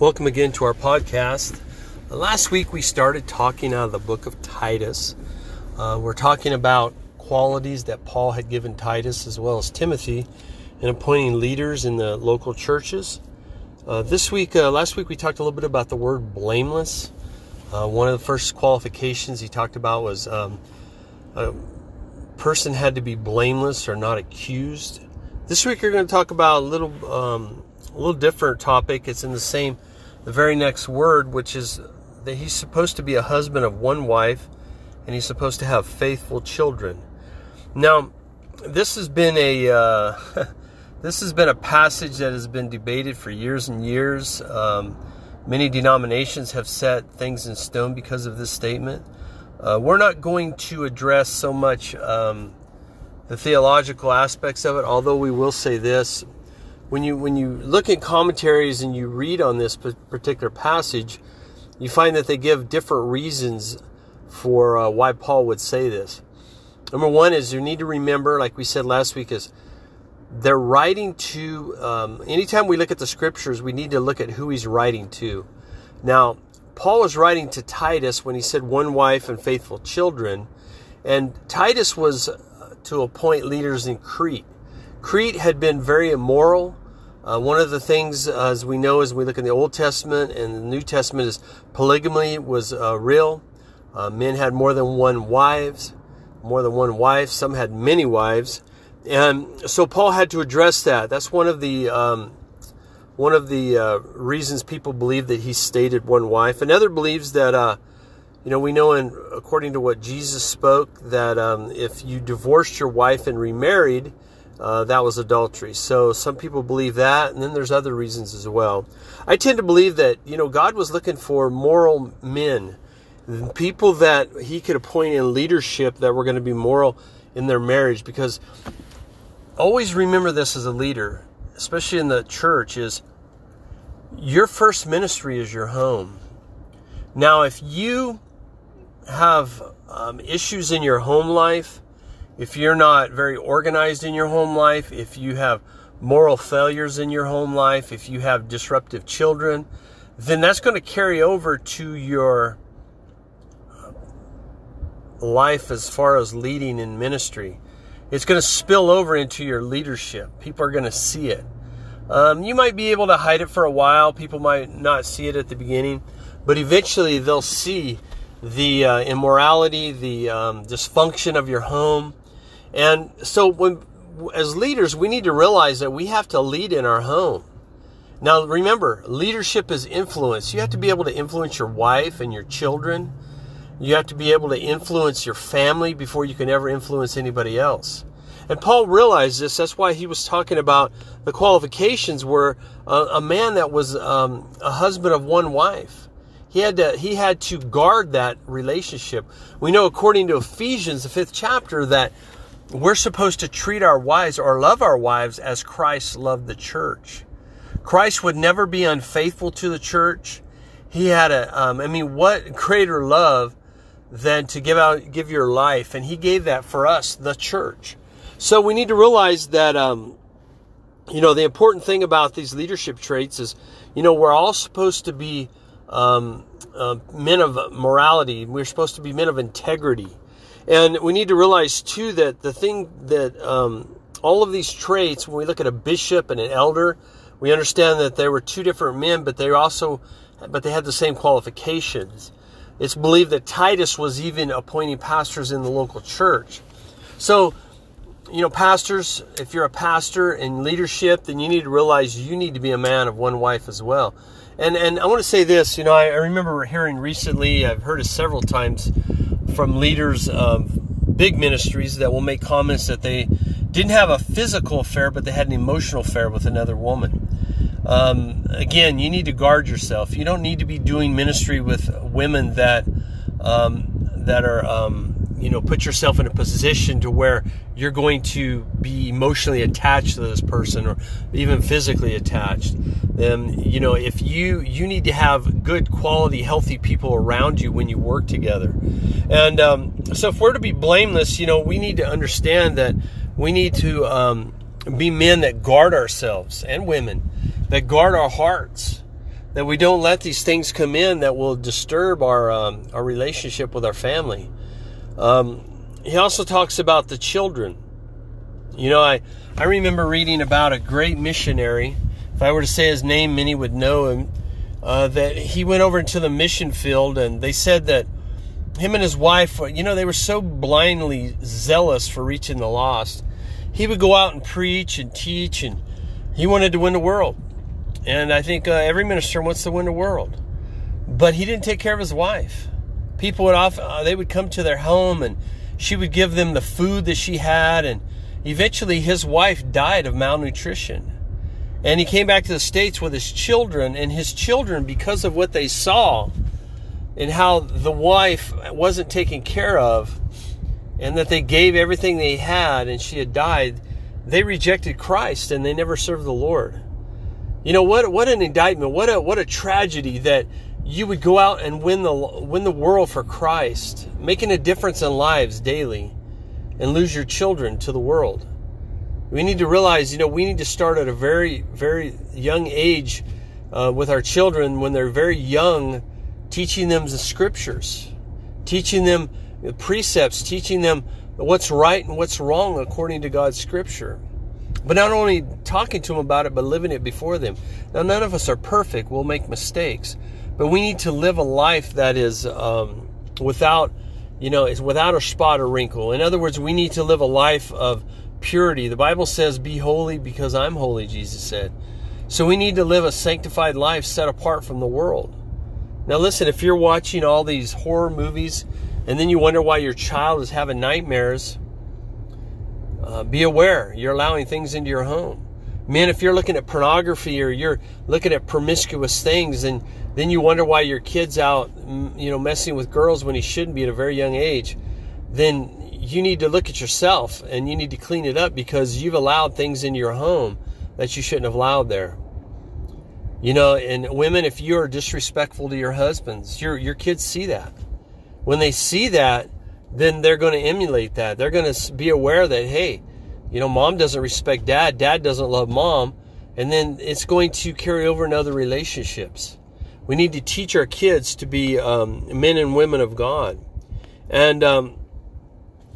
Welcome again to our podcast. Last week we started talking out of the book of Titus. Uh, we're talking about qualities that Paul had given Titus as well as Timothy in appointing leaders in the local churches. Uh, this week, uh, last week we talked a little bit about the word blameless. Uh, one of the first qualifications he talked about was um, a person had to be blameless or not accused. This week we're going to talk about a little, um, a little different topic. It's in the same the very next word, which is that he's supposed to be a husband of one wife and he's supposed to have faithful children. Now, this has been a uh, this has been a passage that has been debated for years and years. Um, many denominations have set things in stone because of this statement. Uh, we're not going to address so much um, the theological aspects of it, although we will say this: when you when you look at commentaries and you read on this particular passage, you find that they give different reasons for uh, why Paul would say this. Number one is you need to remember, like we said last week, is they're writing to. Um, anytime we look at the scriptures, we need to look at who he's writing to. Now, Paul was writing to Titus when he said one wife and faithful children, and Titus was uh, to appoint leaders in Crete. Crete had been very immoral. Uh, one of the things, uh, as we know, as we look in the Old Testament and the New Testament, is polygamy was uh, real. Uh, men had more than one wives, more than one wife. Some had many wives, and so Paul had to address that. That's one of the um, one of the uh, reasons people believe that he stated one wife. Another believes that, you know, we know, and according to what Jesus spoke, that um, if you divorced your wife and remarried uh, that was adultery. So some people believe that, and then there's other reasons as well. I tend to believe that you know God was looking for moral men, people that He could appoint in leadership that were going to be moral in their marriage. Because always remember this as a leader, especially in the church, is your first ministry is your home. Now, if you have um, issues in your home life if you're not very organized in your home life, if you have moral failures in your home life, if you have disruptive children, then that's going to carry over to your life as far as leading in ministry. It's going to spill over into your leadership. People are going to see it. Um, you might be able to hide it for a while. People might not see it at the beginning, but eventually they'll see the uh, immorality, the um, dysfunction of your home, and so when as leaders, we need to realize that we have to lead in our home. Now remember, leadership is influence. You have to be able to influence your wife and your children. You have to be able to influence your family before you can ever influence anybody else. And Paul realized this. That's why he was talking about the qualifications were a, a man that was um, a husband of one wife. He had to he had to guard that relationship. We know according to Ephesians, the fifth chapter, that we're supposed to treat our wives or love our wives as Christ loved the church. Christ would never be unfaithful to the church. He had a, um, I mean, what greater love than to give out, give your life? And he gave that for us, the church. So we need to realize that, um, you know, the important thing about these leadership traits is, you know, we're all supposed to be um, uh, men of morality. We're supposed to be men of integrity. And we need to realize too that the thing that um, all of these traits, when we look at a bishop and an elder, we understand that they were two different men, but they also, but they had the same qualifications. It's believed that Titus was even appointing pastors in the local church. So, you know, pastors, if you're a pastor in leadership, then you need to realize you need to be a man of one wife as well. And and I want to say this, you know, I, I remember hearing recently, I've heard it several times from leaders of big ministries that will make comments that they didn't have a physical affair, but they had an emotional affair with another woman. Um, again, you need to guard yourself. You don't need to be doing ministry with women that um, that are um, you know put yourself in a position to where you're going to be emotionally attached to this person or even physically attached then you know if you you need to have good quality healthy people around you when you work together and um, so if we're to be blameless you know we need to understand that we need to um, be men that guard ourselves and women that guard our hearts that we don't let these things come in that will disturb our um, our relationship with our family. Um, he also talks about the children. You know, I I remember reading about a great missionary. If I were to say his name, many would know him. Uh, that he went over into the mission field, and they said that him and his wife, you know, they were so blindly zealous for reaching the lost. He would go out and preach and teach, and he wanted to win the world. And I think uh, every minister wants to win the world. But he didn't take care of his wife. People would often, uh, they would come to their home and she would give them the food that she had. And eventually his wife died of malnutrition. And he came back to the States with his children, and his children, because of what they saw and how the wife wasn't taken care of, and that they gave everything they had and she had died, they rejected Christ and they never served the Lord. You know what? What an indictment! What a what a tragedy that you would go out and win the win the world for Christ, making a difference in lives daily, and lose your children to the world. We need to realize, you know, we need to start at a very very young age uh, with our children when they're very young, teaching them the scriptures, teaching them the precepts, teaching them what's right and what's wrong according to God's scripture. But not only talking to them about it, but living it before them. Now, none of us are perfect. We'll make mistakes. But we need to live a life that is um, without, you know, is without a spot or wrinkle. In other words, we need to live a life of purity. The Bible says, Be holy because I'm holy, Jesus said. So we need to live a sanctified life set apart from the world. Now, listen, if you're watching all these horror movies and then you wonder why your child is having nightmares, uh, be aware you're allowing things into your home. Man, if you're looking at pornography or you're looking at promiscuous things, and then you wonder why your kid's out, you know, messing with girls when he shouldn't be at a very young age, then you need to look at yourself and you need to clean it up because you've allowed things in your home that you shouldn't have allowed there. You know, and women, if you are disrespectful to your husbands, your your kids see that. When they see that, then they're going to emulate that. They're going to be aware that, hey, you know, mom doesn't respect dad, dad doesn't love mom, and then it's going to carry over in other relationships. We need to teach our kids to be um, men and women of God. And, um,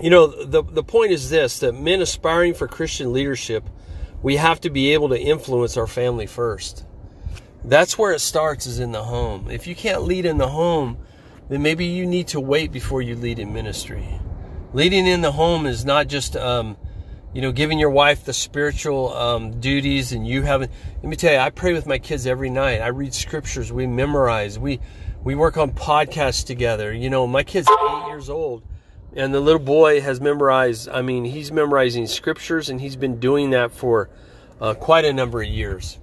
you know, the, the point is this that men aspiring for Christian leadership, we have to be able to influence our family first. That's where it starts, is in the home. If you can't lead in the home, then maybe you need to wait before you lead in ministry. Leading in the home is not just, um, you know, giving your wife the spiritual um, duties and you haven't. Let me tell you, I pray with my kids every night. I read scriptures. We memorize. We we work on podcasts together. You know, my kid's eight years old, and the little boy has memorized. I mean, he's memorizing scriptures, and he's been doing that for uh, quite a number of years.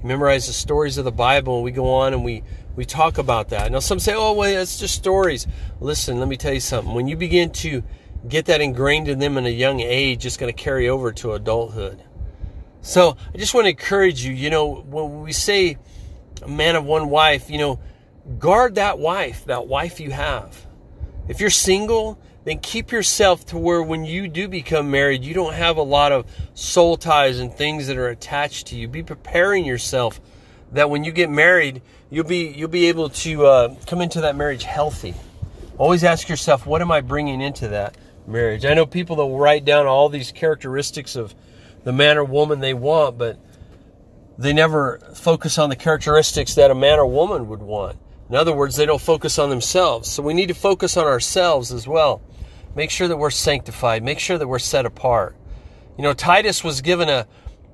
He memorizes the stories of the Bible, and we go on and we we talk about that. Now, some say, oh, well, it's just stories. Listen, let me tell you something. When you begin to get that ingrained in them in a young age, it's going to carry over to adulthood. So I just want to encourage you, you know, when we say a man of one wife, you know, guard that wife, that wife you have. If you're single, then keep yourself to where when you do become married, you don't have a lot of soul ties and things that are attached to you. Be preparing yourself that when you get married, you'll be you'll be able to uh, come into that marriage healthy. Always ask yourself, what am I bringing into that marriage? I know people that write down all these characteristics of the man or woman they want, but they never focus on the characteristics that a man or woman would want. In other words, they don't focus on themselves. So we need to focus on ourselves as well. Make sure that we're sanctified. Make sure that we're set apart. You know, Titus was given a,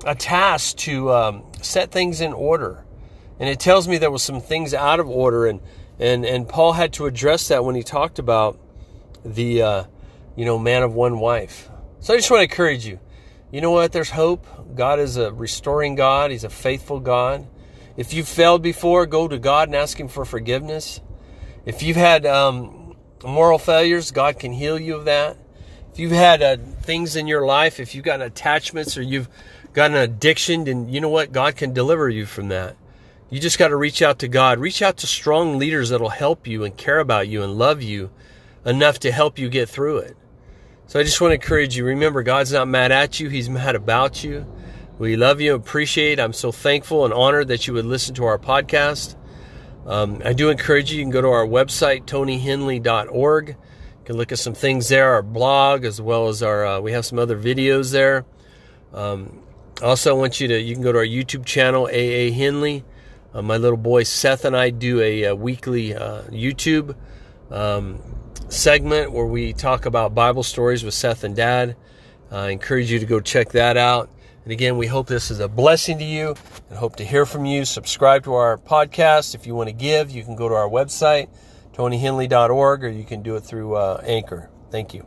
a task to um, set things in order. And it tells me there was some things out of order, and and and Paul had to address that when he talked about the uh, you know man of one wife. So I just want to encourage you. You know what? There's hope. God is a restoring God. He's a faithful God. If you've failed before, go to God and ask Him for forgiveness. If you've had um, moral failures, God can heal you of that. If you've had uh, things in your life, if you've got attachments or you've got an addiction, then you know what? God can deliver you from that. You just got to reach out to God. Reach out to strong leaders that'll help you and care about you and love you enough to help you get through it. So I just want to encourage you remember, God's not mad at you, He's mad about you. We love you, appreciate. I'm so thankful and honored that you would listen to our podcast. Um, I do encourage you. You can go to our website, tonyhendley.org. You can look at some things there, our blog, as well as our. Uh, we have some other videos there. Um, also, I want you to. You can go to our YouTube channel, AA Hendley. Uh, my little boy Seth and I do a, a weekly uh, YouTube um, segment where we talk about Bible stories with Seth and Dad. I encourage you to go check that out. And again, we hope this is a blessing to you and hope to hear from you. Subscribe to our podcast. If you want to give, you can go to our website, tonyhendley.org, or you can do it through uh, Anchor. Thank you.